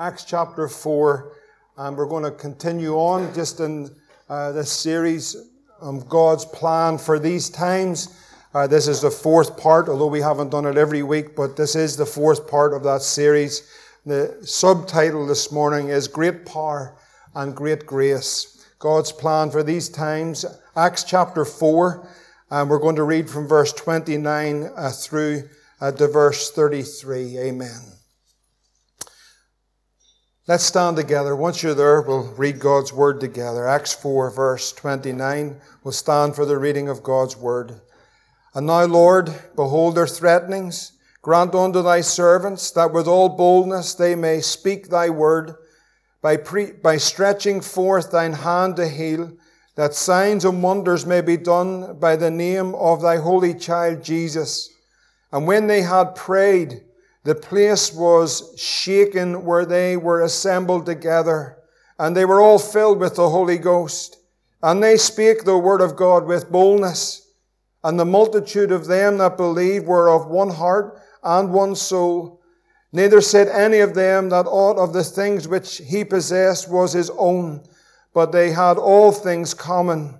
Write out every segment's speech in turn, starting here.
Acts chapter 4, and we're going to continue on just in uh, this series of God's plan for these times. Uh, this is the fourth part, although we haven't done it every week, but this is the fourth part of that series. The subtitle this morning is Great Power and Great Grace. God's plan for these times. Acts chapter 4, and we're going to read from verse 29 uh, through uh, to verse 33. Amen. Let's stand together. Once you're there, we'll read God's word together. Acts 4, verse 29. We'll stand for the reading of God's word. And now, Lord, behold their threatenings. Grant unto thy servants that with all boldness they may speak thy word by, pre- by stretching forth thine hand to heal, that signs and wonders may be done by the name of thy holy child Jesus. And when they had prayed, the place was shaken where they were assembled together, and they were all filled with the Holy Ghost. And they spake the word of God with boldness. And the multitude of them that believed were of one heart and one soul. Neither said any of them that aught of the things which he possessed was his own, but they had all things common.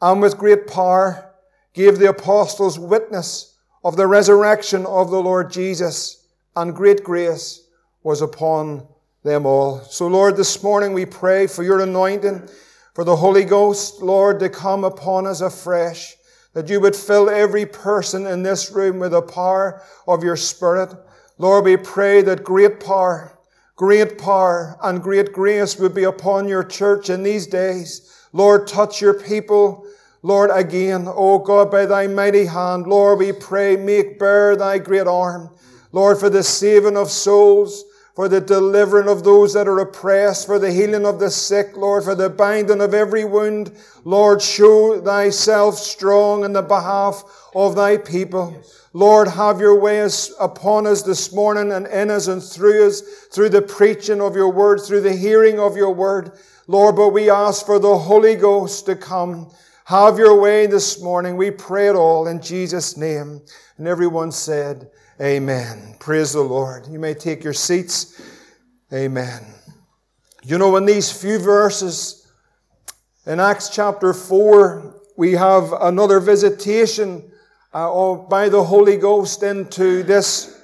And with great power gave the apostles witness of the resurrection of the Lord Jesus and great grace was upon them all. So, Lord, this morning we pray for your anointing, for the Holy Ghost, Lord, to come upon us afresh, that you would fill every person in this room with the power of your Spirit. Lord, we pray that great power, great power, and great grace would be upon your church in these days. Lord, touch your people. Lord, again, O God, by thy mighty hand, Lord, we pray, make bare thy great arm. Lord, for the saving of souls, for the delivering of those that are oppressed, for the healing of the sick, Lord, for the binding of every wound. Lord, show thyself strong in the behalf of thy people. Lord, have your way upon us this morning and in us and through us, through the preaching of your word, through the hearing of your word. Lord, but we ask for the Holy Ghost to come. Have your way this morning. We pray it all in Jesus' name. And everyone said, Amen. Praise the Lord. You may take your seats. Amen. You know, in these few verses in Acts chapter 4, we have another visitation uh, by the Holy Ghost into this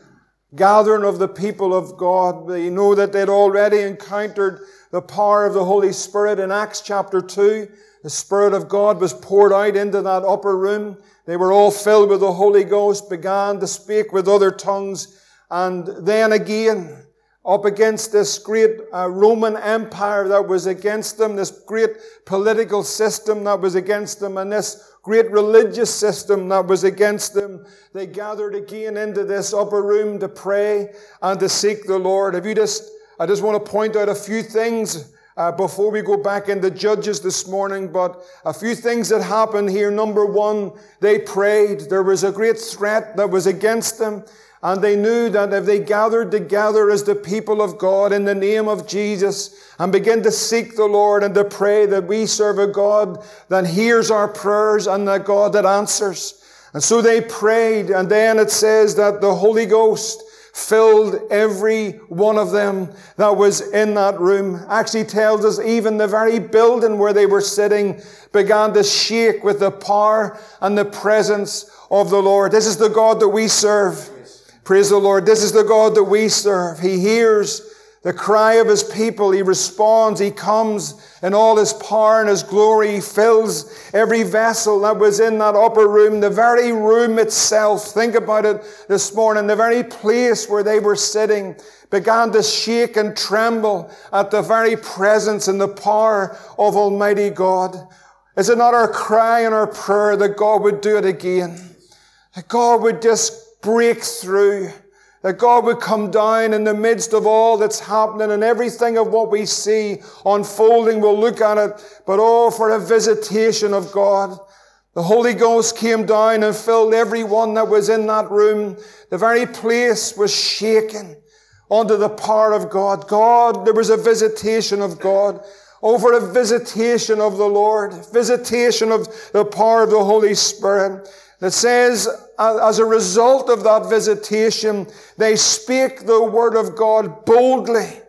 gathering of the people of God. They know that they'd already encountered the power of the Holy Spirit in Acts chapter 2. The Spirit of God was poured out into that upper room. They were all filled with the Holy Ghost, began to speak with other tongues, and then again, up against this great uh, Roman Empire that was against them, this great political system that was against them, and this great religious system that was against them. They gathered again into this upper room to pray and to seek the Lord. If you just, I just want to point out a few things uh, before we go back into Judges this morning, but a few things that happened here. Number one, they prayed. There was a great threat that was against them. And they knew that if they gathered together as the people of God in the name of Jesus and begin to seek the Lord and to pray that we serve a God that hears our prayers and a God that answers. And so they prayed. And then it says that the Holy Ghost filled every one of them that was in that room. Actually tells us even the very building where they were sitting began to shake with the power and the presence of the Lord. This is the God that we serve. Praise the Lord. This is the God that we serve. He hears the cry of his people. He responds. He comes in all his power and his glory. He fills every vessel that was in that upper room, the very room itself. Think about it this morning. The very place where they were sitting began to shake and tremble at the very presence and the power of Almighty God. Is it not our cry and our prayer that God would do it again? That God would just break through that God would come down in the midst of all that's happening and everything of what we see unfolding. We'll look at it, but oh, for a visitation of God. The Holy Ghost came down and filled everyone that was in that room. The very place was shaken under the power of God. God, there was a visitation of God over a visitation of the Lord, visitation of the power of the Holy Spirit that says, as a result of that visitation, they spake the word of God boldly.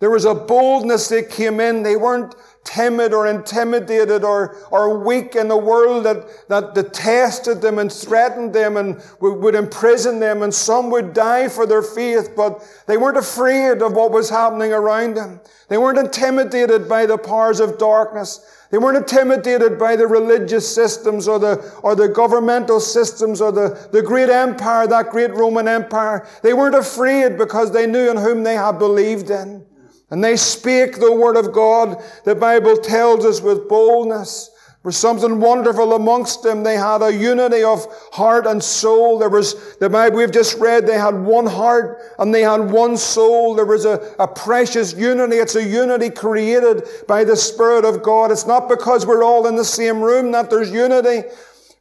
There was a boldness that came in. They weren't timid or intimidated or, or weak in the world that, that detested them and threatened them and would, would imprison them and some would die for their faith, but they weren't afraid of what was happening around them. They weren't intimidated by the powers of darkness. They weren't intimidated by the religious systems or the, or the governmental systems or the, the great empire, that great Roman empire. They weren't afraid because they knew in whom they had believed in. And they spake the word of God, the Bible tells us, with boldness. Was something wonderful amongst them. They had a unity of heart and soul. There was, the Bible we've just read, they had one heart and they had one soul. There was a, a precious unity. It's a unity created by the Spirit of God. It's not because we're all in the same room that there's unity.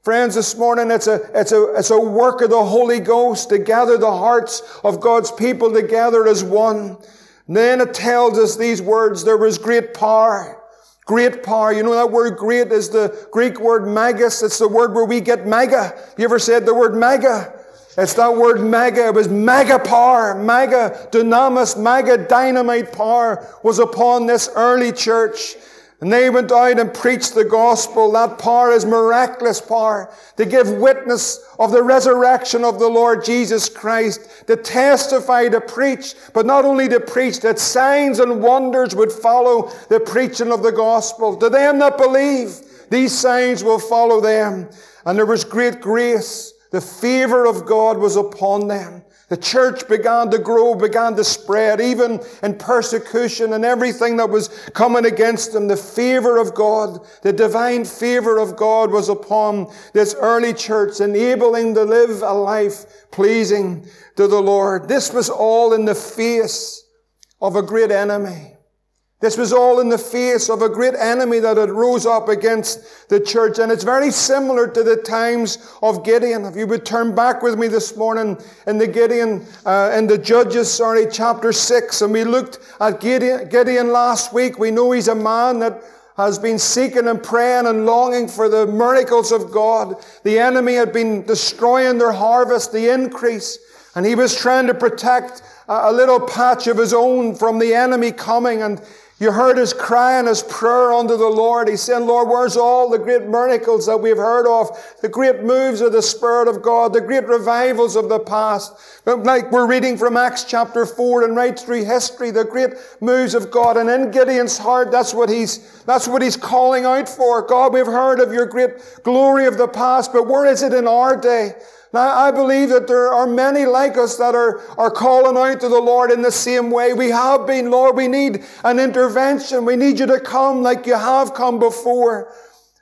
Friends, this morning it's a, it's a, it's a work of the Holy Ghost to gather the hearts of God's people together as one. And then it tells us these words, there was great power. Great power. You know that word great is the Greek word megas. It's the word where we get mega. You ever said the word mega? It's that word mega. It was mega power. Mega dynamis, mega dynamite power was upon this early church. And they went out and preached the gospel. That power is miraculous power to give witness of the resurrection of the Lord Jesus Christ, to testify, to preach, but not only to preach, that signs and wonders would follow the preaching of the gospel. To them that believe, these signs will follow them. And there was great grace. The favor of God was upon them. The church began to grow, began to spread, even in persecution and everything that was coming against them. The favor of God, the divine favor of God was upon this early church, enabling to live a life pleasing to the Lord. This was all in the face of a great enemy. This was all in the face of a great enemy that had rose up against the church. And it's very similar to the times of Gideon. If you would turn back with me this morning in the Gideon, uh, in the Judges, sorry, chapter 6. And we looked at Gideon, Gideon last week. We know he's a man that has been seeking and praying and longing for the miracles of God. The enemy had been destroying their harvest, the increase. And he was trying to protect a little patch of his own from the enemy coming. And you heard his cry and his prayer unto the Lord. He said, Lord, where's all the great miracles that we've heard of? The great moves of the Spirit of God, the great revivals of the past. Like we're reading from Acts chapter 4 and right through history, the great moves of God. And in Gideon's heart, that's what he's, that's what he's calling out for. God, we've heard of your great glory of the past, but where is it in our day? Now, I believe that there are many like us that are, are calling out to the Lord in the same way. We have been, Lord, we need an intervention. We need you to come like you have come before.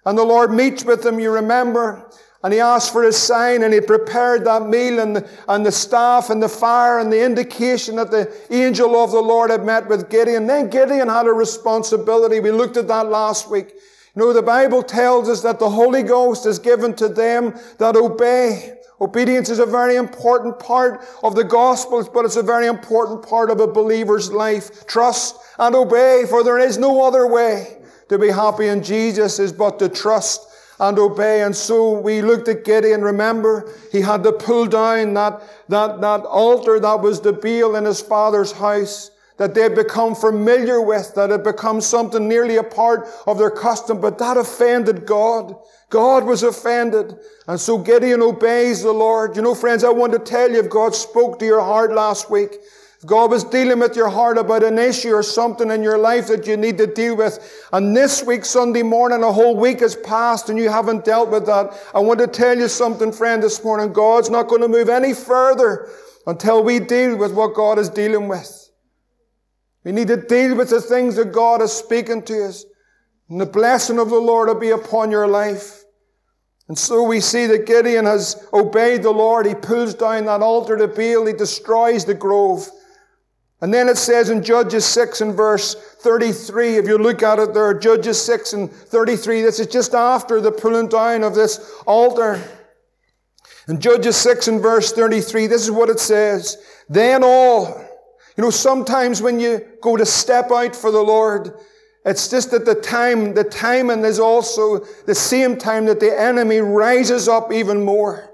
And the Lord meets with them, you remember. And he asked for a sign and he prepared that meal and the, and the staff and the fire and the indication that the angel of the Lord had met with Gideon. Then Gideon had a responsibility. We looked at that last week. You know, the Bible tells us that the Holy Ghost is given to them that obey. Obedience is a very important part of the gospel, but it's a very important part of a believer's life. Trust and obey, for there is no other way to be happy in Jesus is but to trust and obey. And so we looked at Gideon. Remember, he had to pull down that, that, that altar that was the Baal in his father's house that they had become familiar with, that had become something nearly a part of their custom, but that offended God. God was offended. And so Gideon obeys the Lord. You know, friends, I want to tell you, if God spoke to your heart last week, if God was dealing with your heart about an issue or something in your life that you need to deal with, and this week, Sunday morning, a whole week has passed and you haven't dealt with that, I want to tell you something, friend, this morning. God's not going to move any further until we deal with what God is dealing with. We need to deal with the things that God is speaking to us. And the blessing of the Lord will be upon your life. And so we see that Gideon has obeyed the Lord. He pulls down that altar to Baal. He destroys the grove. And then it says in Judges 6 and verse 33, if you look at it there, Judges 6 and 33, this is just after the pulling down of this altar. In Judges 6 and verse 33, this is what it says. Then all, you know, sometimes when you go to step out for the Lord, it's just that the time, the timing is also the same time that the enemy rises up even more.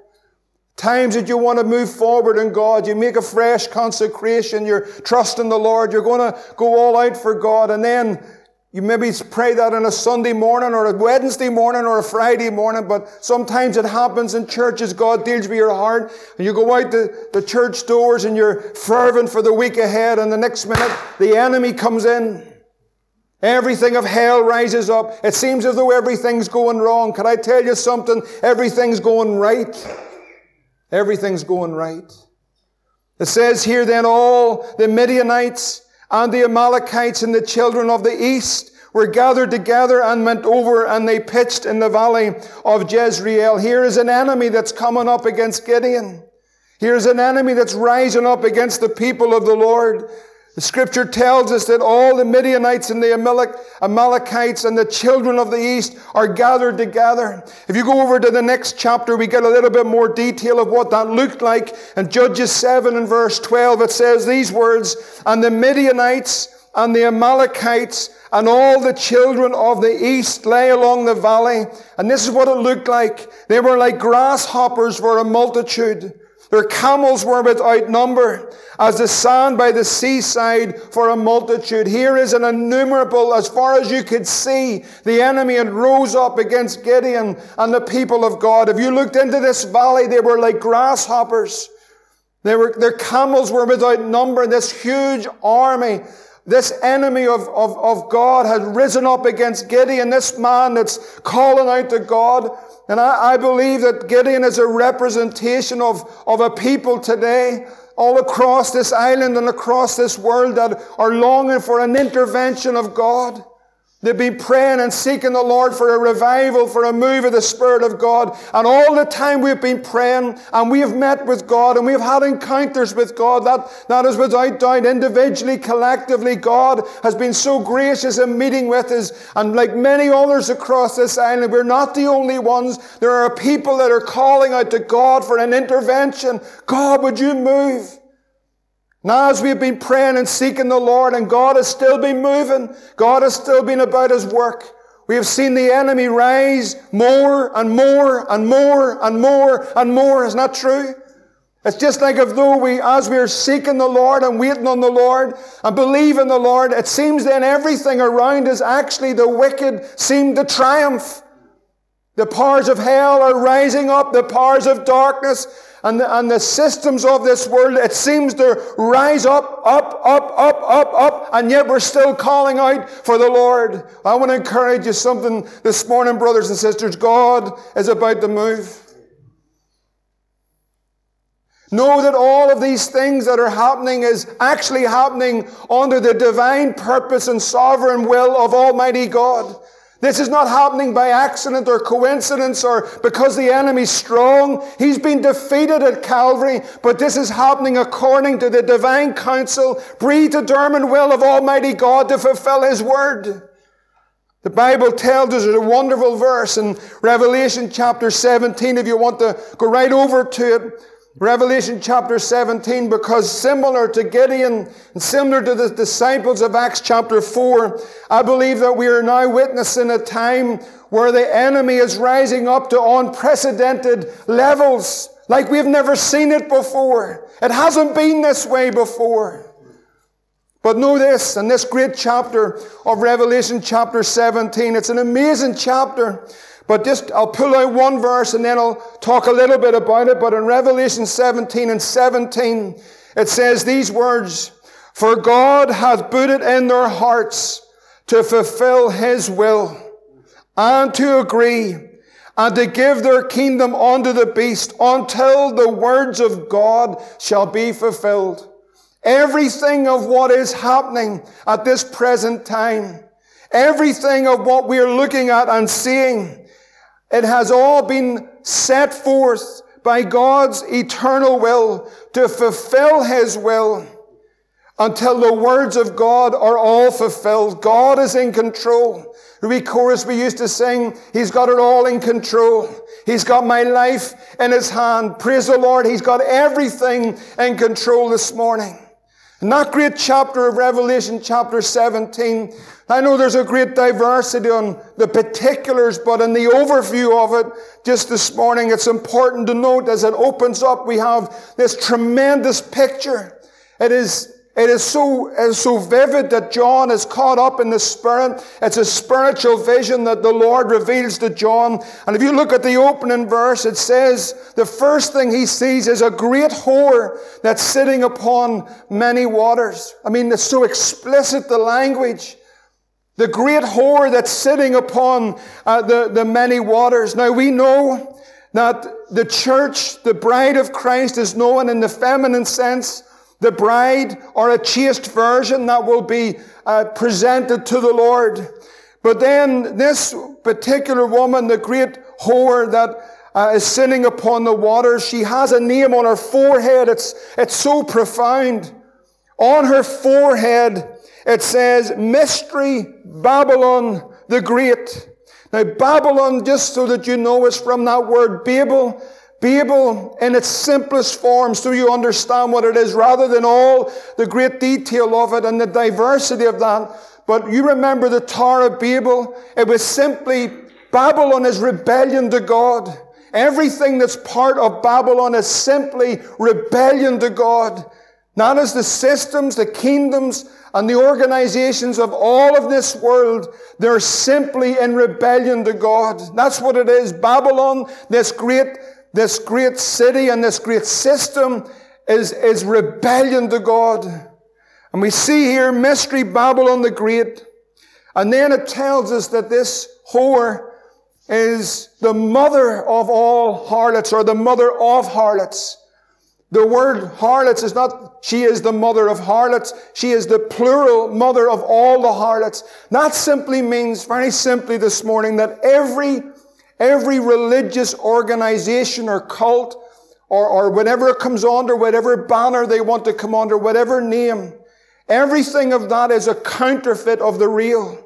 Times that you want to move forward in God, you make a fresh consecration, you're trusting the Lord, you're going to go all out for God, and then you maybe pray that on a Sunday morning or a Wednesday morning or a Friday morning, but sometimes it happens in churches. God deals with your heart and you go out the, the church doors and you're fervent for the week ahead and the next minute the enemy comes in. Everything of hell rises up. It seems as though everything's going wrong. Can I tell you something? Everything's going right. Everything's going right. It says here then all the Midianites and the Amalekites and the children of the east were gathered together and went over and they pitched in the valley of Jezreel. Here is an enemy that's coming up against Gideon. Here's an enemy that's rising up against the people of the Lord. The scripture tells us that all the Midianites and the Amalekites and the children of the east are gathered together. If you go over to the next chapter, we get a little bit more detail of what that looked like. In Judges 7 and verse 12, it says these words, And the Midianites and the Amalekites and all the children of the east lay along the valley. And this is what it looked like. They were like grasshoppers for a multitude. Their camels were without number, as the sand by the seaside for a multitude. Here is an innumerable, as far as you could see, the enemy and rose up against Gideon and the people of God. If you looked into this valley, they were like grasshoppers. They were, their camels were without number. This huge army this enemy of, of, of God has risen up against Gideon, this man that's calling out to God. And I, I believe that Gideon is a representation of, of a people today all across this island and across this world that are longing for an intervention of God. They've been praying and seeking the Lord for a revival, for a move of the Spirit of God. And all the time we've been praying and we have met with God and we have had encounters with God. That, that is without doubt, individually, collectively, God has been so gracious in meeting with us. And like many others across this island, we're not the only ones. There are people that are calling out to God for an intervention. God, would you move? Now, as we've been praying and seeking the Lord, and God has still been moving, God has still been about His work. We have seen the enemy rise more and more and more and more and more. Isn't that true? It's just like if though we, as we are seeking the Lord and waiting on the Lord and believing the Lord, it seems then everything around us, actually the wicked seem to triumph. The powers of hell are rising up, the powers of darkness and the, and the systems of this world, it seems to rise up, up, up, up, up, up, and yet we're still calling out for the Lord. I want to encourage you something this morning, brothers and sisters. God is about to move. Know that all of these things that are happening is actually happening under the divine purpose and sovereign will of Almighty God. This is not happening by accident or coincidence or because the enemy's strong. He's been defeated at Calvary, but this is happening according to the divine counsel, predetermined will of Almighty God to fulfill His word. The Bible tells us a wonderful verse in Revelation chapter 17. If you want to go right over to it, Revelation chapter 17, because similar to Gideon and similar to the disciples of Acts chapter 4, I believe that we are now witnessing a time where the enemy is rising up to unprecedented levels like we've never seen it before. It hasn't been this way before. But know this, in this great chapter of Revelation chapter 17, it's an amazing chapter but just, I'll pull out one verse and then I'll talk a little bit about it. But in Revelation 17 and 17, it says these words, For God hath put it in their hearts to fulfill His will and to agree and to give their kingdom unto the beast until the words of God shall be fulfilled. Everything of what is happening at this present time, everything of what we are looking at and seeing, it has all been set forth by God's eternal will to fulfill His will until the words of God are all fulfilled. God is in control. The chorus we used to sing, He's got it all in control. He's got my life in His hand. Praise the Lord. He's got everything in control this morning. In that great chapter of Revelation, chapter 17, I know there's a great diversity on the particulars, but in the overview of it, just this morning, it's important to note as it opens up, we have this tremendous picture. It is it is so, it is so vivid that John is caught up in the Spirit. It's a spiritual vision that the Lord reveals to John. And if you look at the opening verse, it says the first thing he sees is a great whore that's sitting upon many waters. I mean, it's so explicit, the language. The great whore that's sitting upon uh, the, the many waters. Now we know that the church, the bride of Christ, is known in the feminine sense the bride or a chaste version that will be uh, presented to the Lord. But then this particular woman, the great whore that uh, is sitting upon the waters, she has a name on her forehead. It's, it's so profound. On her forehead, it says, Mystery Babylon the Great. Now, Babylon, just so that you know, is from that word Babel, Babel in its simplest form so you understand what it is rather than all the great detail of it and the diversity of that. But you remember the Tower of Babel? It was simply Babylon is rebellion to God. Everything that's part of Babylon is simply rebellion to God. Not as the systems, the kingdoms, and the organizations of all of this world, they're simply in rebellion to God. That's what it is. Babylon, this great this great city and this great system is, is rebellion to God. And we see here Mystery Babylon the Great. And then it tells us that this whore is the mother of all harlots or the mother of harlots. The word harlots is not, she is the mother of harlots. She is the plural mother of all the harlots. That simply means, very simply this morning, that every Every religious organization or cult or, or whatever it comes under, whatever banner they want to come under, whatever name, everything of that is a counterfeit of the real.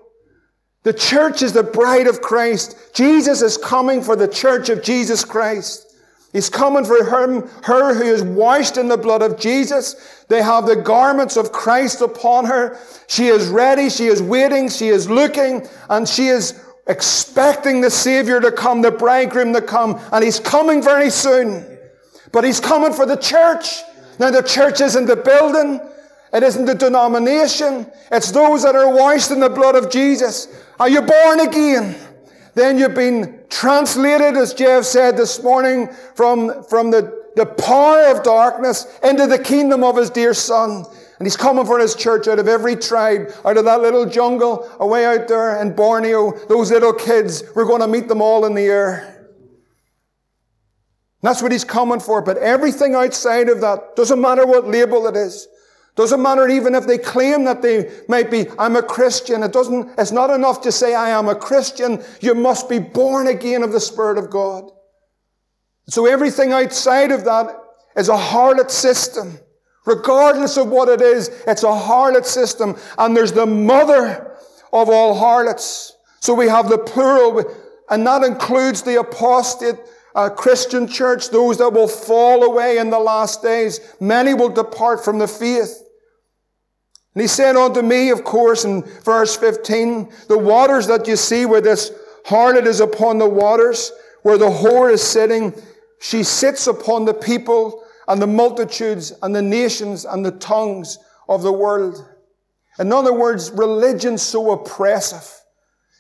The church is the bride of Christ. Jesus is coming for the church of Jesus Christ. He's coming for him, her who is washed in the blood of Jesus. They have the garments of Christ upon her. She is ready. She is waiting. She is looking and she is expecting the Savior to come, the bridegroom to come, and He's coming very soon. But He's coming for the church. Now the church isn't the building. It isn't the denomination. It's those that are washed in the blood of Jesus. Are you born again? Then you've been translated, as Jeff said this morning, from, from the, the power of darkness into the kingdom of his dear son. And he's coming for his church out of every tribe, out of that little jungle away out there in Borneo. Those little kids, we're going to meet them all in the air. That's what he's coming for. But everything outside of that, doesn't matter what label it is. Doesn't matter even if they claim that they might be, I'm a Christian. It doesn't, it's not enough to say I am a Christian. You must be born again of the Spirit of God. So everything outside of that is a harlot system. Regardless of what it is, it's a harlot system. And there's the mother of all harlots. So we have the plural, and that includes the apostate uh, Christian church, those that will fall away in the last days. Many will depart from the faith. And he said unto me, of course, in verse 15, the waters that you see where this harlot is upon the waters, where the whore is sitting, she sits upon the people and the multitudes and the nations and the tongues of the world. In other words, religion so oppressive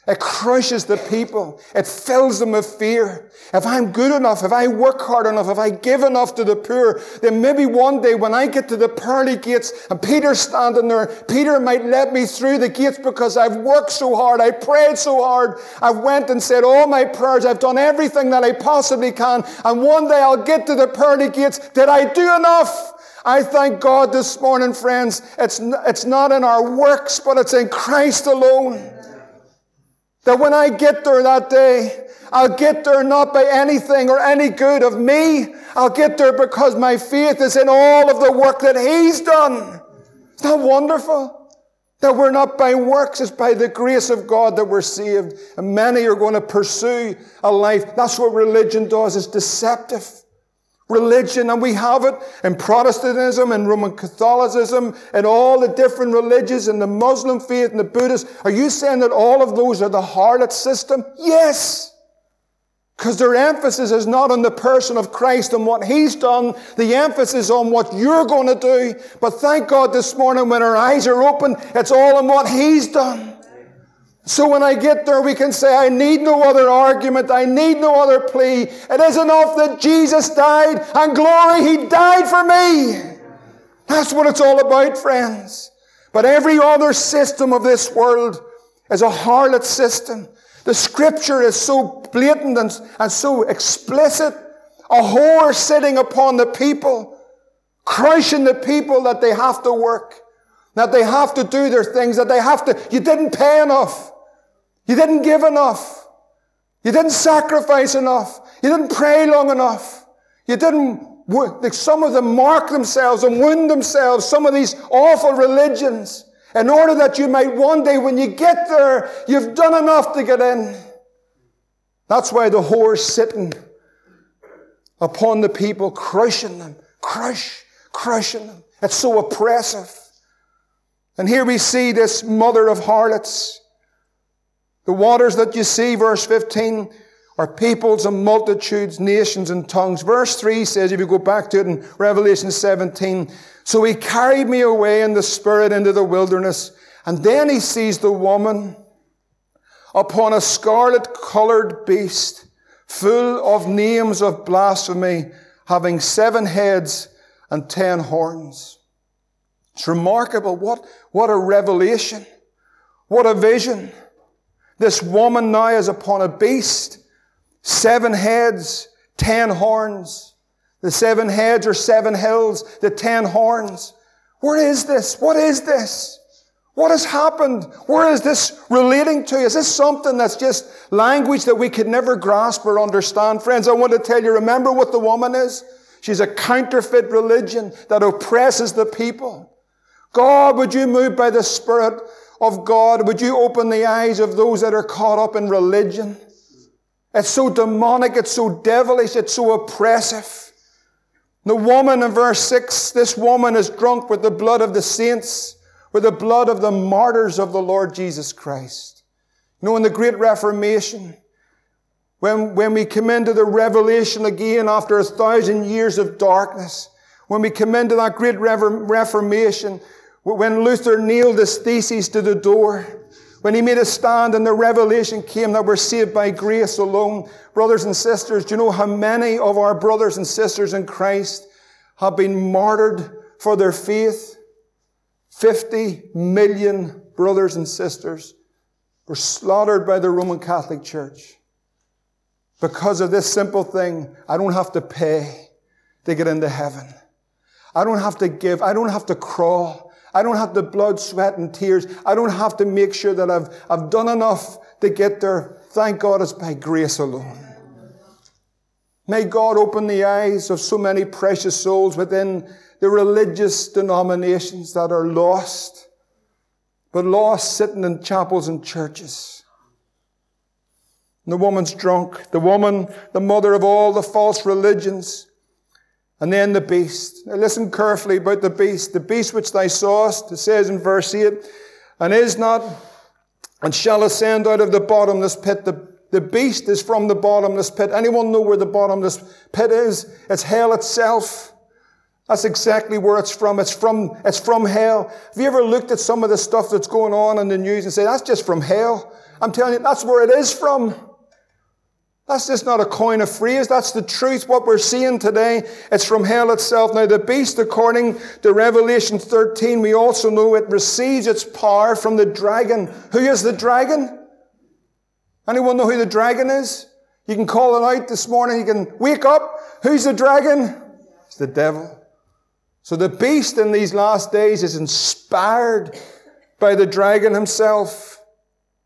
it crushes the people. It fills them with fear. If I'm good enough, if I work hard enough, if I give enough to the poor, then maybe one day when I get to the pearly gates and Peter's standing there, Peter might let me through the gates because I've worked so hard. I prayed so hard. I've went and said all my prayers. I've done everything that I possibly can. And one day I'll get to the pearly gates. Did I do enough? I thank God this morning, friends. It's, it's not in our works, but it's in Christ alone. That when I get there that day, I'll get there not by anything or any good of me. I'll get there because my faith is in all of the work that He's done. Isn't that wonderful? That we're not by works, it's by the grace of God that we're saved. And many are going to pursue a life. That's what religion does, it's deceptive. Religion, and we have it in Protestantism and Roman Catholicism and all the different religions and the Muslim faith and the Buddhist. Are you saying that all of those are the harlot system? Yes. Because their emphasis is not on the person of Christ and what He's done. The emphasis on what you're going to do. But thank God this morning when our eyes are open, it's all on what He's done. So when I get there, we can say, I need no other argument. I need no other plea. It is enough that Jesus died and glory, He died for me. That's what it's all about, friends. But every other system of this world is a harlot system. The scripture is so blatant and, and so explicit. A whore sitting upon the people, crushing the people that they have to work, that they have to do their things, that they have to, you didn't pay enough. You didn't give enough. You didn't sacrifice enough. You didn't pray long enough. You didn't, some of them mark themselves and wound themselves, some of these awful religions, in order that you might one day, when you get there, you've done enough to get in. That's why the whore's sitting upon the people, crushing them, crush, crushing them. It's so oppressive. And here we see this mother of harlots the waters that you see, verse 15, are peoples and multitudes, nations and tongues. Verse 3 says, if you go back to it in Revelation 17, so he carried me away in the spirit into the wilderness, and then he sees the woman upon a scarlet colored beast, full of names of blasphemy, having seven heads and ten horns. It's remarkable. What, what a revelation. What a vision. This woman now is upon a beast, seven heads, ten horns. The seven heads are seven hills, the ten horns. Where is this? What is this? What has happened? Where is this relating to? Is this something that's just language that we could never grasp or understand? Friends, I want to tell you, remember what the woman is? She's a counterfeit religion that oppresses the people. God, would you move by the Spirit of God, would you open the eyes of those that are caught up in religion? It's so demonic, it's so devilish, it's so oppressive. The woman in verse 6, this woman is drunk with the blood of the saints, with the blood of the martyrs of the Lord Jesus Christ. You know, in the Great Reformation, when, when we come into the revelation again after a thousand years of darkness, when we come into that great Reformation, when Luther nailed his theses to the door, when he made a stand and the revelation came that we're saved by grace alone, brothers and sisters, do you know how many of our brothers and sisters in Christ have been martyred for their faith? 50 million brothers and sisters were slaughtered by the Roman Catholic Church because of this simple thing. I don't have to pay to get into heaven. I don't have to give. I don't have to crawl. I don't have the blood, sweat, and tears. I don't have to make sure that I've, I've done enough to get there. Thank God it's by grace alone. May God open the eyes of so many precious souls within the religious denominations that are lost, but lost sitting in chapels and churches. And the woman's drunk. The woman, the mother of all the false religions, and then the beast. Now listen carefully about the beast. The beast which thou sawest, it says in verse 8, and is not, and shall ascend out of the bottomless pit. The, the beast is from the bottomless pit. Anyone know where the bottomless pit is? It's hell itself. That's exactly where it's from. It's from, it's from hell. Have you ever looked at some of the stuff that's going on in the news and say, that's just from hell? I'm telling you, that's where it is from. That's just not a coin of phrase. That's the truth. What we're seeing today, it's from hell itself. Now, the beast, according to Revelation 13, we also know it receives its power from the dragon. Who is the dragon? Anyone know who the dragon is? You can call it out this morning. You can wake up. Who's the dragon? It's the devil. So the beast in these last days is inspired by the dragon himself.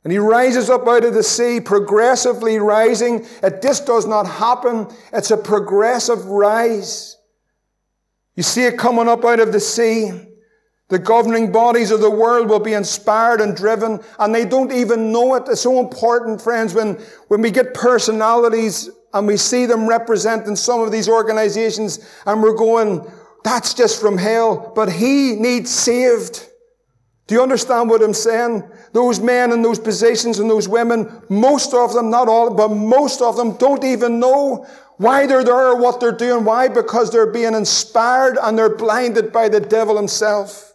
And he rises up out of the sea, progressively rising. It just does not happen. It's a progressive rise. You see it coming up out of the sea. The governing bodies of the world will be inspired and driven, and they don't even know it. It's so important, friends, when, when we get personalities and we see them representing some of these organizations and we're going, that's just from hell, but he needs saved. Do you understand what I'm saying? Those men in those positions and those women, most of them, not all, but most of them don't even know why they're there or what they're doing. Why? Because they're being inspired and they're blinded by the devil himself.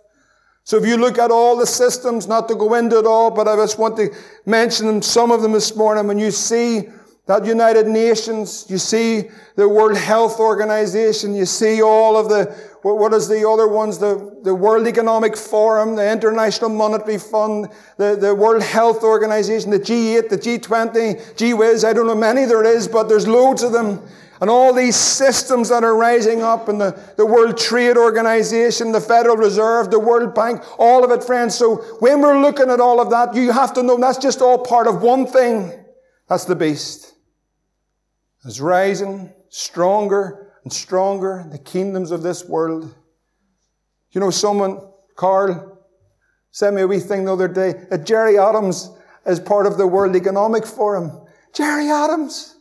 So if you look at all the systems, not to go into it all, but I just want to mention some of them this morning, when you see that United Nations, you see the World Health Organization, you see all of the, what is the other ones, the, the World Economic Forum, the International Monetary Fund, the, the World Health Organization, the G8, the G20, GWIZ, I don't know many there is, but there's loads of them. And all these systems that are rising up and the, the World Trade Organization, the Federal Reserve, the World Bank, all of it, friends. So when we're looking at all of that, you have to know that's just all part of one thing. That's the beast It's rising stronger and stronger, the kingdoms of this world. You know, someone, Carl, sent me a wee thing the other day that Gerry Adams is part of the World Economic Forum. Gerry Adams!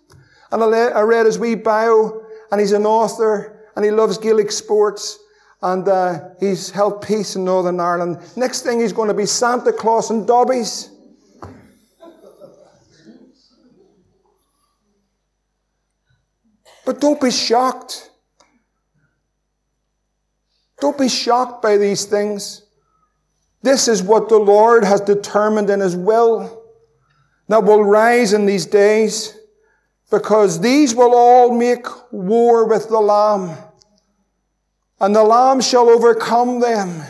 And I read his wee bio, and he's an author, and he loves Gaelic sports, and uh, he's helped peace in Northern Ireland. Next thing, he's going to be Santa Claus and Dobbies. But don't be shocked. Don't be shocked by these things. This is what the Lord has determined in His will that will rise in these days because these will all make war with the Lamb and the Lamb shall overcome them.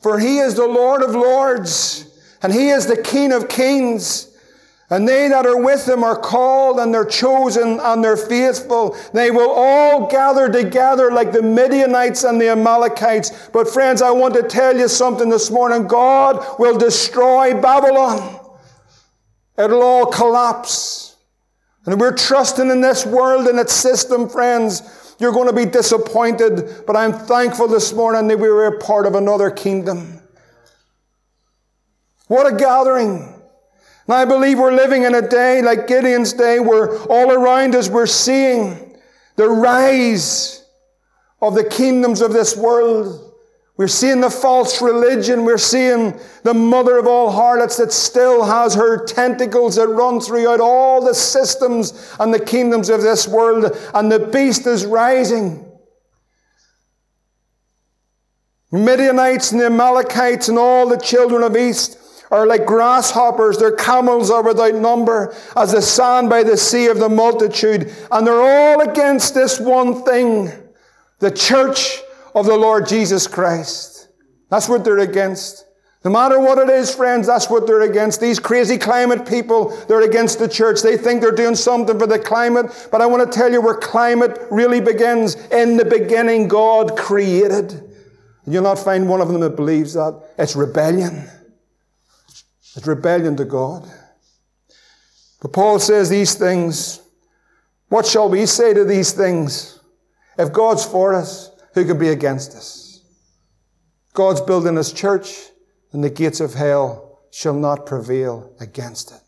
For He is the Lord of lords and He is the King of kings. And they that are with him are called and they're chosen and they're faithful. They will all gather together like the Midianites and the Amalekites. But friends, I want to tell you something this morning. God will destroy Babylon. It'll all collapse. And we're trusting in this world and its system, friends. You're going to be disappointed, but I'm thankful this morning that we were part of another kingdom. What a gathering. And I believe we're living in a day like Gideon's day where all around us we're seeing the rise of the kingdoms of this world. We're seeing the false religion. We're seeing the mother of all harlots that still has her tentacles that run throughout all the systems and the kingdoms of this world. And the beast is rising. Midianites and the Amalekites and all the children of East are like grasshoppers, their camels are without number, as the sand by the sea of the multitude. And they're all against this one thing the church of the Lord Jesus Christ. That's what they're against. No matter what it is, friends, that's what they're against. These crazy climate people, they're against the church. They think they're doing something for the climate. But I want to tell you where climate really begins. In the beginning, God created. And You'll not find one of them that believes that. It's rebellion. It's rebellion to God. But Paul says these things. What shall we say to these things? If God's for us, who can be against us? God's building his church, and the gates of hell shall not prevail against it.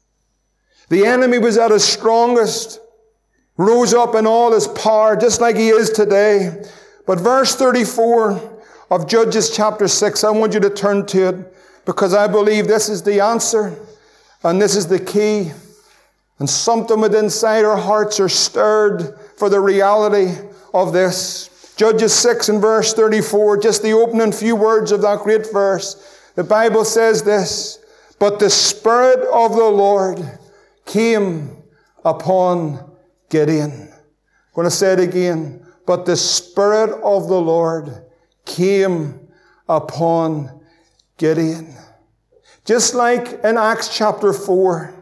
The enemy was at his strongest, rose up in all his power, just like he is today. But verse 34 of Judges chapter 6, I want you to turn to it because I believe this is the answer and this is the key. And something within inside our hearts are stirred for the reality of this. Judges 6 and verse 34, just the opening few words of that great verse. The Bible says this, but the Spirit of the Lord came upon Gideon. I'm going to say it again. But the Spirit of the Lord came upon Gideon. Just like in Acts chapter 4,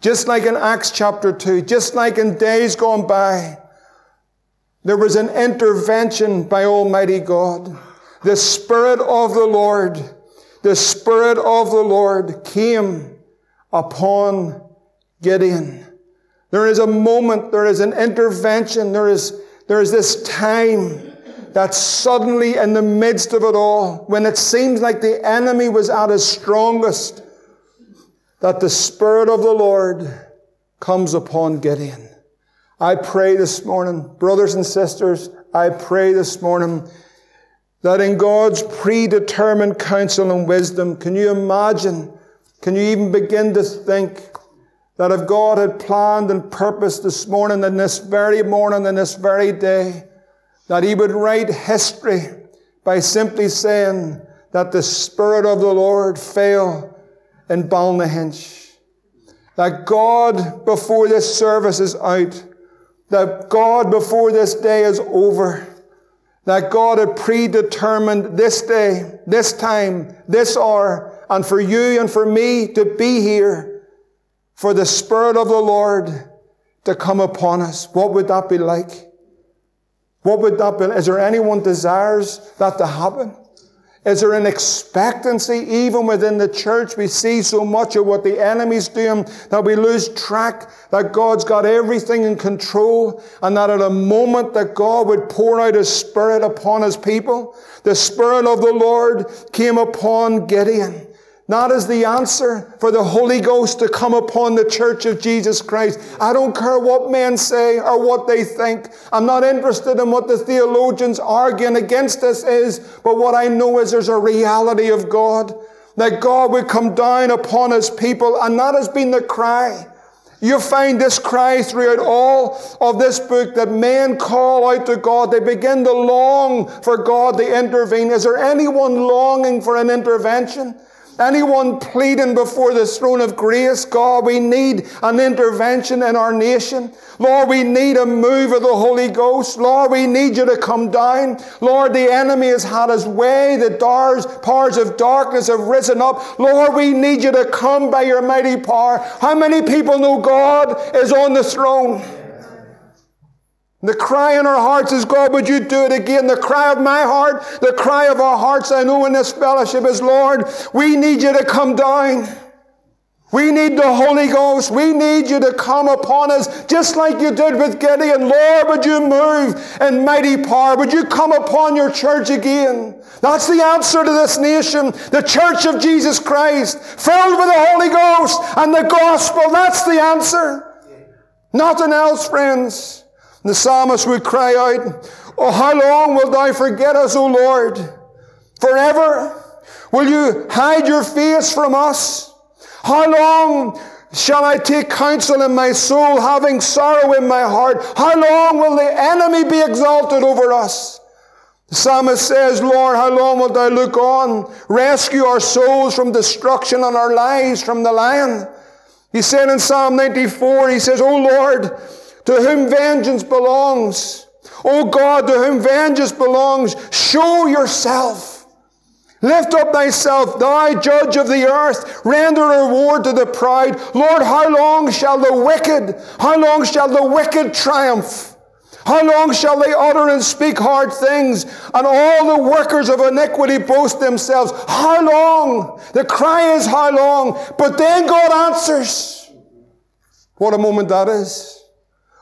just like in Acts chapter 2, just like in days gone by, there was an intervention by Almighty God. The Spirit of the Lord, the Spirit of the Lord came upon Gideon. There is a moment, there is an intervention, there is, there is this time that suddenly in the midst of it all, when it seems like the enemy was at his strongest, that the Spirit of the Lord comes upon Gideon. I pray this morning, brothers and sisters, I pray this morning that in God's predetermined counsel and wisdom, can you imagine, can you even begin to think that if God had planned and purposed this morning and this very morning and this very day, that He would write history by simply saying that the Spirit of the Lord fell in Ballynahinch. That God, before this service is out, that God, before this day is over, that God had predetermined this day, this time, this hour, and for you and for me to be here, for the Spirit of the Lord to come upon us. What would that be like? What would that be? Is there anyone desires that to happen? Is there an expectancy even within the church? We see so much of what the enemy's doing that we lose track that God's got everything in control and that at a moment that God would pour out His Spirit upon His people, the Spirit of the Lord came upon Gideon. Not as the answer for the Holy Ghost to come upon the church of Jesus Christ. I don't care what men say or what they think. I'm not interested in what the theologians arguing against us is, but what I know is there's a reality of God. That God would come down upon His people, and that has been the cry. You find this cry throughout all of this book that men call out to God. They begin to long for God to intervene. Is there anyone longing for an intervention? Anyone pleading before the throne of grace, God, we need an intervention in our nation. Lord, we need a move of the Holy Ghost. Lord, we need you to come down. Lord, the enemy has had his way. The doors, powers of darkness have risen up. Lord, we need you to come by your mighty power. How many people know God is on the throne? The cry in our hearts is, God, would you do it again? The cry of my heart, the cry of our hearts, I know in this fellowship is, Lord, we need you to come down. We need the Holy Ghost. We need you to come upon us just like you did with Gideon. Lord, would you move in mighty power? Would you come upon your church again? That's the answer to this nation. The church of Jesus Christ, filled with the Holy Ghost and the gospel. That's the answer. Nothing else, friends. The psalmist would cry out, Oh, how long wilt thou forget us, O Lord? Forever? Will you hide your face from us? How long shall I take counsel in my soul, having sorrow in my heart? How long will the enemy be exalted over us? The psalmist says, Lord, how long wilt thou look on? Rescue our souls from destruction and our lives from the lion. He said in Psalm 94, he says, Oh Lord, to whom vengeance belongs. O God, to whom vengeance belongs, show yourself. Lift up thyself, thou judge of the earth, render reward to the proud. Lord, how long shall the wicked, how long shall the wicked triumph? How long shall they utter and speak hard things, and all the workers of iniquity boast themselves? How long? The cry is how long? But then God answers. What a moment that is.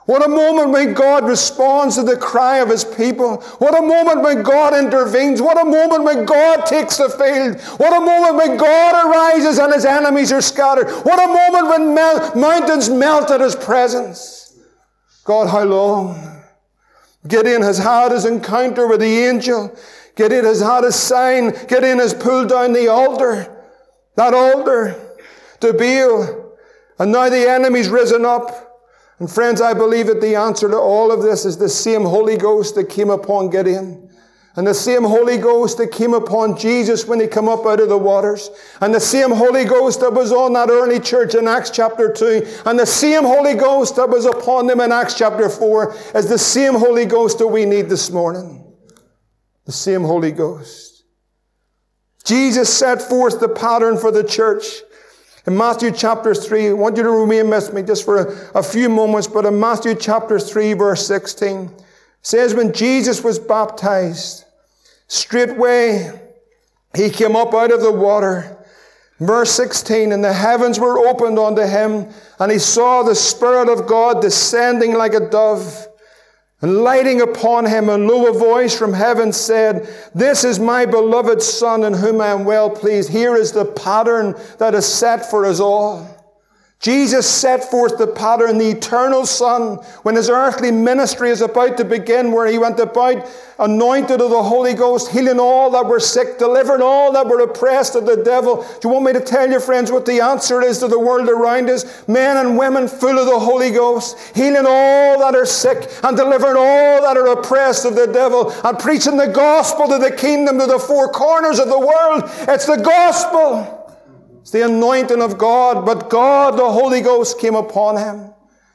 What a moment when God responds to the cry of His people. What a moment when God intervenes. What a moment when God takes the field. What a moment when God arises and His enemies are scattered. What a moment when mel- mountains melt at His presence. God, how long? Gideon has had his encounter with the angel. Gideon has had his sign. Gideon has pulled down the altar. That altar to Baal. And now the enemy's risen up. And friends, I believe that the answer to all of this is the same Holy Ghost that came upon Gideon. And the same Holy Ghost that came upon Jesus when he came up out of the waters. And the same Holy Ghost that was on that early church in Acts chapter 2. And the same Holy Ghost that was upon them in Acts chapter 4 is the same Holy Ghost that we need this morning. The same Holy Ghost. Jesus set forth the pattern for the church. In Matthew chapter 3, I want you to remain with me just for a, a few moments, but in Matthew chapter 3, verse 16, says, When Jesus was baptized, straightway he came up out of the water. Verse 16, and the heavens were opened unto him, and he saw the Spirit of God descending like a dove and lighting upon him, a low voice from heaven said, This is my beloved Son in whom I am well pleased. Here is the pattern that is set for us all. Jesus set forth the pattern, the eternal Son, when his earthly ministry is about to begin, where he went about anointed of the Holy Ghost, healing all that were sick, delivering all that were oppressed of the devil. Do you want me to tell you, friends, what the answer is to the world around us? Men and women full of the Holy Ghost, healing all that are sick and delivering all that are oppressed of the devil and preaching the gospel to the kingdom to the four corners of the world. It's the gospel. It's the anointing of God, but God, the Holy Ghost, came upon him.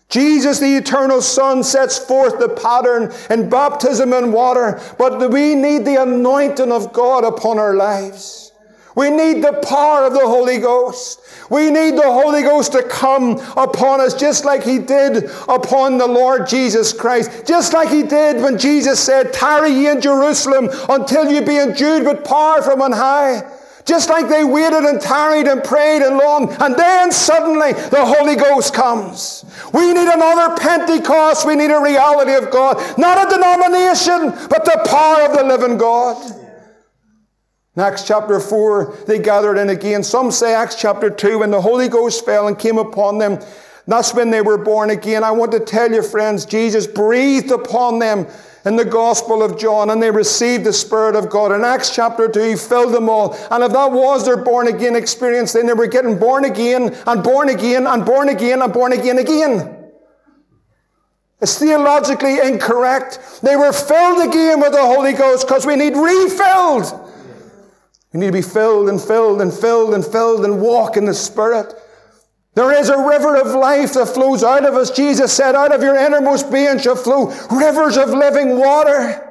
Jesus, the eternal Son, sets forth the pattern in baptism and water, but we need the anointing of God upon our lives. We need the power of the Holy Ghost. We need the Holy Ghost to come upon us just like He did upon the Lord Jesus Christ. Just like He did when Jesus said, Tarry ye in Jerusalem until you be endued with power from on high. Just like they waited and tarried and prayed and longed, and then suddenly the Holy Ghost comes. We need another Pentecost. We need a reality of God. Not a denomination, but the power of the living God. Acts chapter 4, they gathered in again. Some say Acts chapter 2, when the Holy Ghost fell and came upon them. That's when they were born again. I want to tell you, friends, Jesus breathed upon them in the Gospel of John and they received the Spirit of God. In Acts chapter 2, He filled them all. And if that was their born again experience, then they were getting born again and born again and born again and born again again. It's theologically incorrect. They were filled again with the Holy Ghost because we need refilled. We need to be filled and filled and filled and filled and walk in the Spirit. There is a river of life that flows out of us. Jesus said, out of your innermost being shall flow rivers of living water.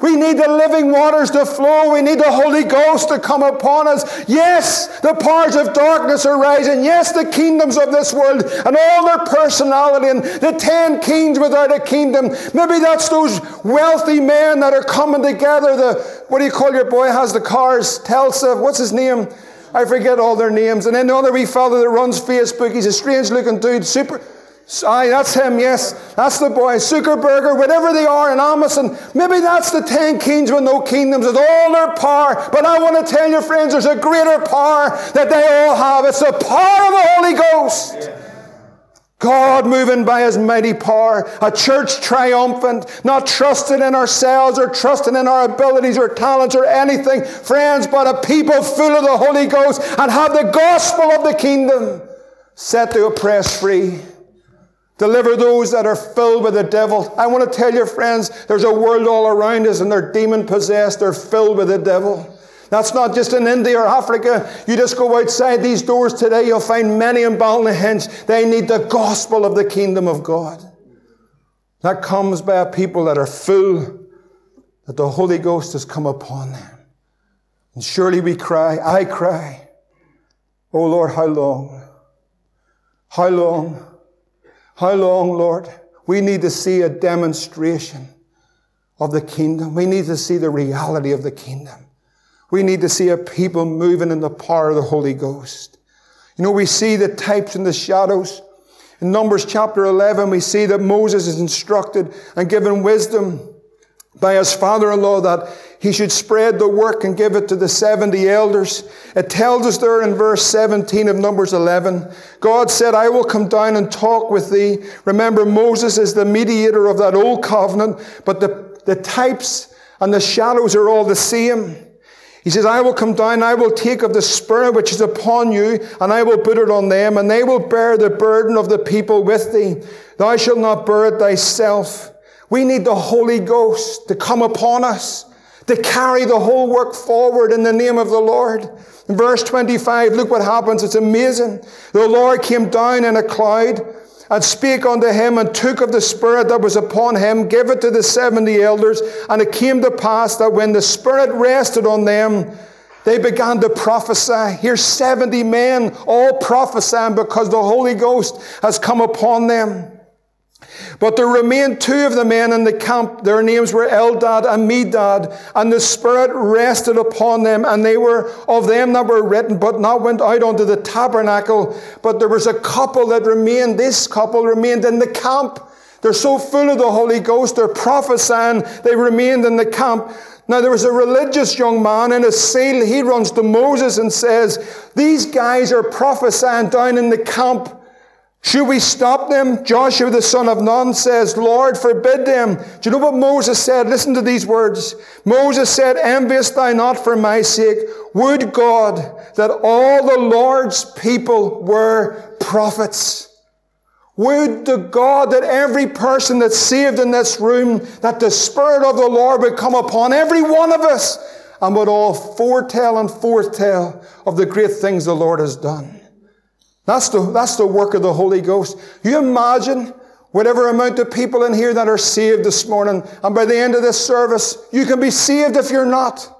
We need the living waters to flow. We need the Holy Ghost to come upon us. Yes, the powers of darkness are rising. Yes, the kingdoms of this world and all their personality and the ten kings without a kingdom. Maybe that's those wealthy men that are coming together. The, what do you call your boy has the cars? Telsa. What's his name? I forget all their names. And then the other wee fellow that runs Facebook, he's a strange looking dude, super. Aye, that's him, yes. That's the boy. Zuckerberger, whatever they are in Amazon. Maybe that's the ten kings with no kingdoms with all their power. But I want to tell you, friends, there's a greater power that they all have. It's the power of the Holy Ghost. Yeah. God moving by His mighty power, a church triumphant, not trusting in ourselves or trusting in our abilities or talents or anything, friends, but a people full of the Holy Ghost and have the gospel of the kingdom set the oppressed free. Deliver those that are filled with the devil. I want to tell you, friends, there's a world all around us and they're demon possessed, they're filled with the devil. That's not just in India or Africa. You just go outside these doors today, you'll find many in Ballynahinch. They need the gospel of the kingdom of God. That comes by a people that are full, that the Holy Ghost has come upon them. And surely we cry, I cry, Oh Lord, how long? How long? How long, Lord? We need to see a demonstration of the kingdom. We need to see the reality of the kingdom. We need to see a people moving in the power of the Holy Ghost. You know, we see the types and the shadows. In Numbers chapter 11, we see that Moses is instructed and given wisdom by his father-in-law that he should spread the work and give it to the 70 elders. It tells us there in verse 17 of Numbers 11, God said, I will come down and talk with thee. Remember, Moses is the mediator of that old covenant, but the, the types and the shadows are all the same. He says, I will come down, I will take of the Spirit which is upon you, and I will put it on them, and they will bear the burden of the people with thee. Thou shalt not bear it thyself. We need the Holy Ghost to come upon us, to carry the whole work forward in the name of the Lord. In verse 25, look what happens. It's amazing. The Lord came down in a cloud and spake unto him and took of the Spirit that was upon him, gave it to the seventy elders. And it came to pass that when the Spirit rested on them, they began to prophesy. Here's 70 men all prophesying because the Holy Ghost has come upon them. But there remained two of the men in the camp. Their names were Eldad and Medad, and the Spirit rested upon them, and they were of them that were written, but not went out unto the tabernacle. But there was a couple that remained. This couple remained in the camp. They're so full of the Holy Ghost, they're prophesying, they remained in the camp. Now, there was a religious young man in a seal. He runs to Moses and says, These guys are prophesying down in the camp Should we stop them? Joshua the son of Nun says, Lord, forbid them. Do you know what Moses said? Listen to these words. Moses said, Enviest thou not for my sake? Would God that all the Lord's people were prophets. Would to God that every person that's saved in this room, that the Spirit of the Lord would come upon every one of us and would all foretell and foretell of the great things the Lord has done. That's the, that's the work of the Holy Ghost. You imagine whatever amount of people in here that are saved this morning, and by the end of this service, you can be saved if you're not.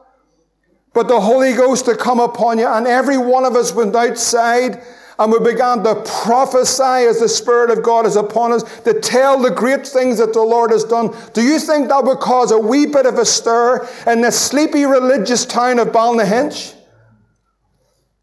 But the Holy Ghost to come upon you, and every one of us went outside and we began to prophesy as the Spirit of God is upon us, to tell the great things that the Lord has done. Do you think that would cause a wee bit of a stir in the sleepy religious town of Ballynahinch?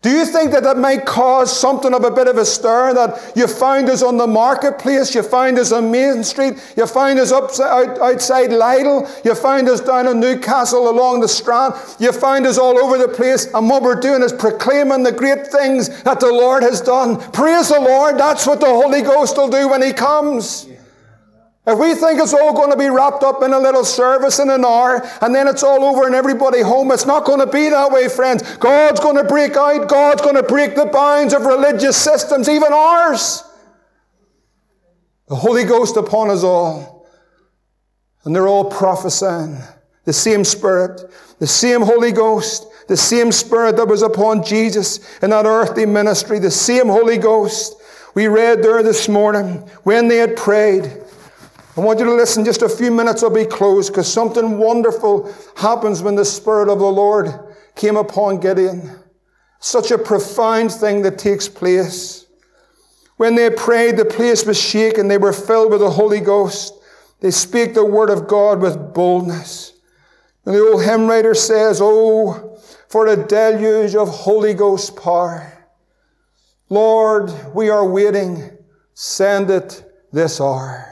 Do you think that that might cause something of a bit of a stir? That you find us on the marketplace, you find us on Main Street, you find us upside, outside Lidl, you find us down in Newcastle along the Strand, you find us all over the place, and what we're doing is proclaiming the great things that the Lord has done. Praise the Lord, that's what the Holy Ghost will do when He comes. If we think it's all going to be wrapped up in a little service in an hour and then it's all over and everybody home, it's not going to be that way, friends. God's going to break out. God's going to break the bounds of religious systems, even ours. The Holy Ghost upon us all. And they're all prophesying. The same Spirit, the same Holy Ghost, the same Spirit that was upon Jesus in that earthly ministry, the same Holy Ghost. We read there this morning when they had prayed. I want you to listen just a few minutes, I'll be closed because something wonderful happens when the Spirit of the Lord came upon Gideon. Such a profound thing that takes place. When they prayed, the place was shaken. They were filled with the Holy Ghost. They speak the word of God with boldness. And the old hymn writer says, Oh, for a deluge of Holy Ghost power. Lord, we are waiting. Send it this hour.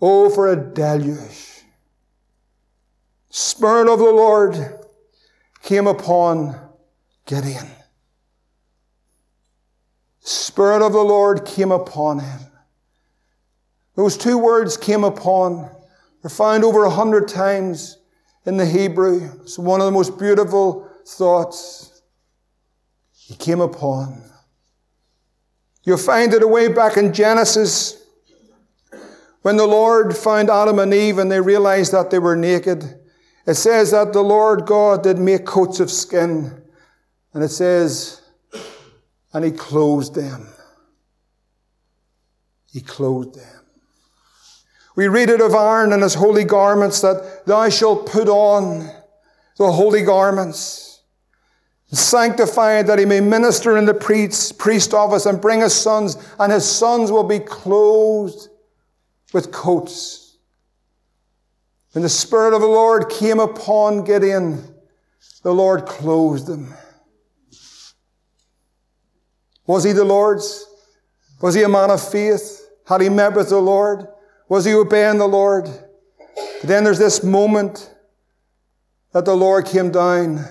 Oh, for a deluge. Spirit of the Lord came upon Gideon. Spirit of the Lord came upon him. Those two words came upon are found over a hundred times in the Hebrew. It's one of the most beautiful thoughts. He came upon. You'll find it away back in Genesis when the Lord found Adam and Eve and they realized that they were naked, it says that the Lord God did make coats of skin. And it says, and he clothed them. He clothed them. We read it of Aaron and his holy garments that thou shalt put on the holy garments, sanctified that he may minister in the priest, priest office and bring his sons, and his sons will be clothed with coats. When the Spirit of the Lord came upon Gideon, the Lord clothed him. Was he the Lord's? Was he a man of faith? Had he met with the Lord? Was he obeying the Lord? But then there's this moment that the Lord came down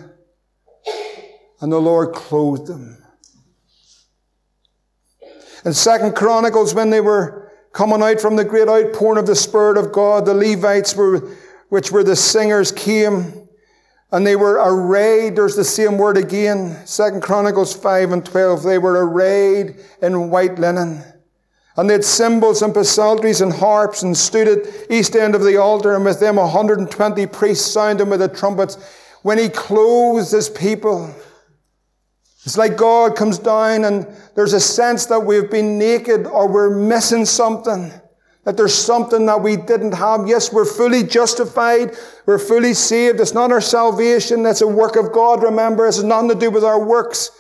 and the Lord clothed him. In Second Chronicles, when they were coming out from the great outpouring of the Spirit of God. The Levites were, which were the singers came and they were arrayed. There's the same word again. Second Chronicles 5 and 12. They were arrayed in white linen. And they had cymbals and psalteries and harps and stood at east end of the altar and with them 120 priests sounding with the trumpets when he clothes his people. It's like God comes down and there's a sense that we've been naked or we're missing something. That there's something that we didn't have. Yes, we're fully justified. We're fully saved. It's not our salvation. That's a work of God. Remember, it's nothing to do with our works.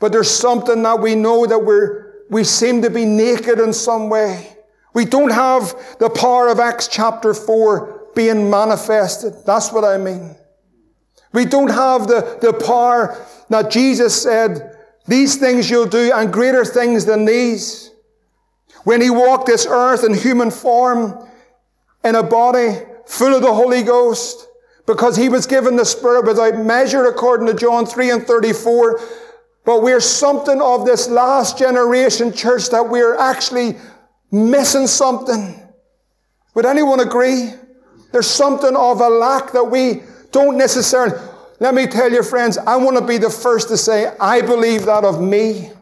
But there's something that we know that we're, we seem to be naked in some way. We don't have the power of Acts chapter 4 being manifested. That's what I mean. We don't have the, the power that Jesus said, these things you'll do and greater things than these. When he walked this earth in human form, in a body full of the Holy Ghost, because he was given the Spirit without measure according to John 3 and 34, But we're something of this last generation church that we're actually missing something. Would anyone agree? There's something of a lack that we don't necessarily. Let me tell you, friends, I want to be the first to say, I believe that of me.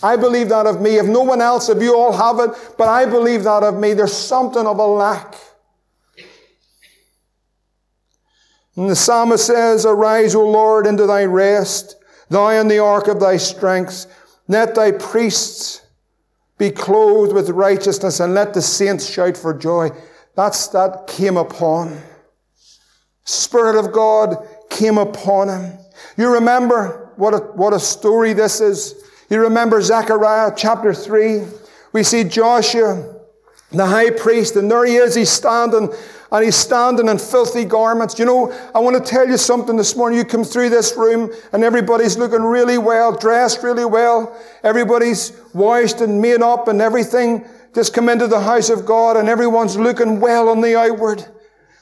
I believe that of me. If no one else, if you all have it, but I believe that of me. There's something of a lack. And the psalmist says, Arise, O Lord, into thy rest, thou in the ark of thy strength. Let thy priests be clothed with righteousness, and let the saints shout for joy. That's, that came upon. Spirit of God came upon him. You remember what a, what a story this is. You remember Zechariah chapter 3. We see Joshua, the high priest, and there he is, he's standing and he's standing in filthy garments. You know, I want to tell you something this morning. You come through this room and everybody's looking really well, dressed really well. Everybody's washed and made up and everything. Just come into the house of God and everyone's looking well on the outward.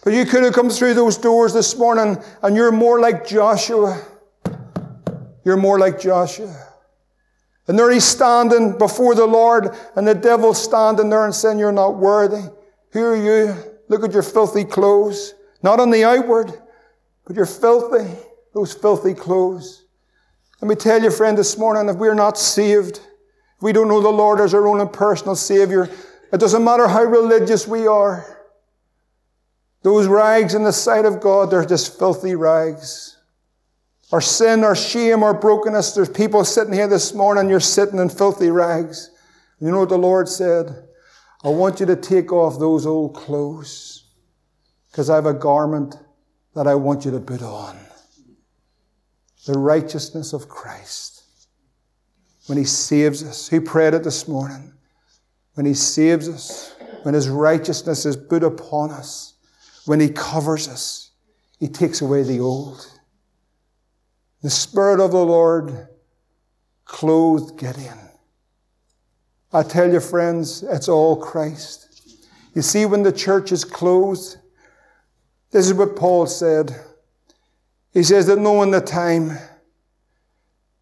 But you could have come through those doors this morning and you're more like Joshua. You're more like Joshua. And there he's standing before the Lord and the devil's standing there and saying, you're not worthy. Who are you? Look at your filthy clothes. Not on the outward, but you're filthy. Those filthy clothes. Let me tell you, friend, this morning, if we're not saved, if we don't know the Lord as our own and personal Savior, it doesn't matter how religious we are. Those rags in the sight of God, they're just filthy rags. Our sin, our shame, our brokenness, there's people sitting here this morning, you're sitting in filthy rags. You know what the Lord said? I want you to take off those old clothes because I have a garment that I want you to put on. The righteousness of Christ. When He saves us, He prayed it this morning. When He saves us, when His righteousness is put upon us, when He covers us, He takes away the old. The Spirit of the Lord clothed Gideon. I tell you, friends, it's all Christ. You see, when the church is closed, this is what Paul said. He says that knowing the time,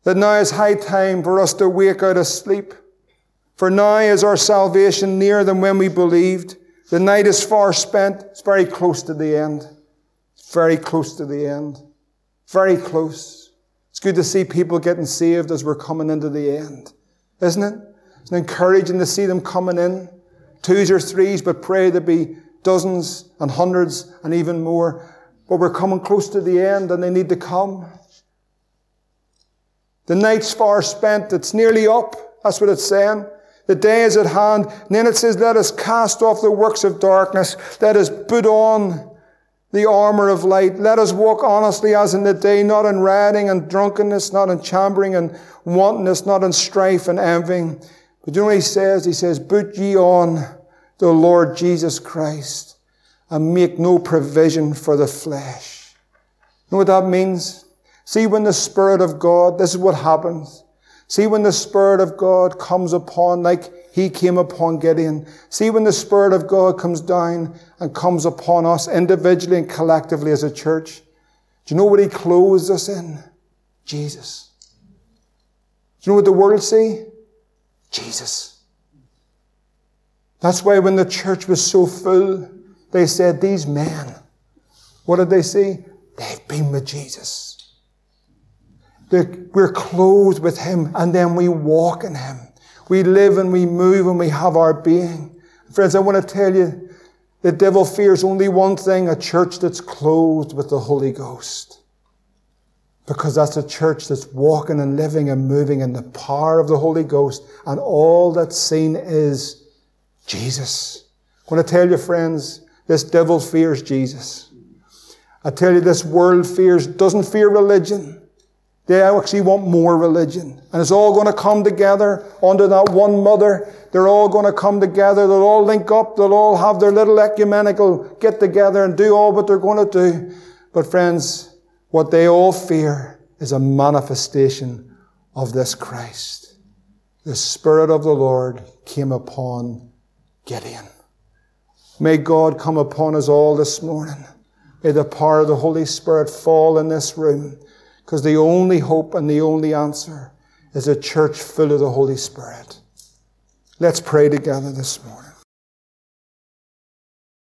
that now is high time for us to wake out of sleep. For now is our salvation nearer than when we believed. The night is far spent. It's very close to the end. It's very close to the end. Very close. It's good to see people getting saved as we're coming into the end, isn't it? It's encouraging to see them coming in. Twos or threes, but pray there be dozens and hundreds and even more. But we're coming close to the end and they need to come. The night's far spent. It's nearly up. That's what it's saying. The day is at hand. And then it says, let us cast off the works of darkness. Let us put on the armor of light. Let us walk honestly as in the day, not in rioting and drunkenness, not in chambering and wantonness, not in strife and envying. But you know what he says? He says, Put ye on the Lord Jesus Christ and make no provision for the flesh. You know what that means? See, when the Spirit of God, this is what happens. See, when the Spirit of God comes upon, like he came upon Gideon. See, when the Spirit of God comes down and comes upon us individually and collectively as a church, do you know what he clothes us in? Jesus. Do you know what the world see? Jesus. That's why when the church was so full, they said, These men, what did they say? They've been with Jesus. We're clothed with Him and then we walk in Him. We live and we move and we have our being. Friends, I want to tell you, the devil fears only one thing, a church that's clothed with the Holy Ghost. Because that's a church that's walking and living and moving in the power of the Holy Ghost. And all that's seen is Jesus. I want to tell you, friends, this devil fears Jesus. I tell you, this world fears, doesn't fear religion. They actually want more religion. And it's all going to come together under that one mother. They're all going to come together. They'll all link up. They'll all have their little ecumenical get together and do all what they're going to do. But friends, what they all fear is a manifestation of this Christ. The Spirit of the Lord came upon Gideon. May God come upon us all this morning. May the power of the Holy Spirit fall in this room. Because the only hope and the only answer is a church full of the Holy Spirit. Let's pray together this morning.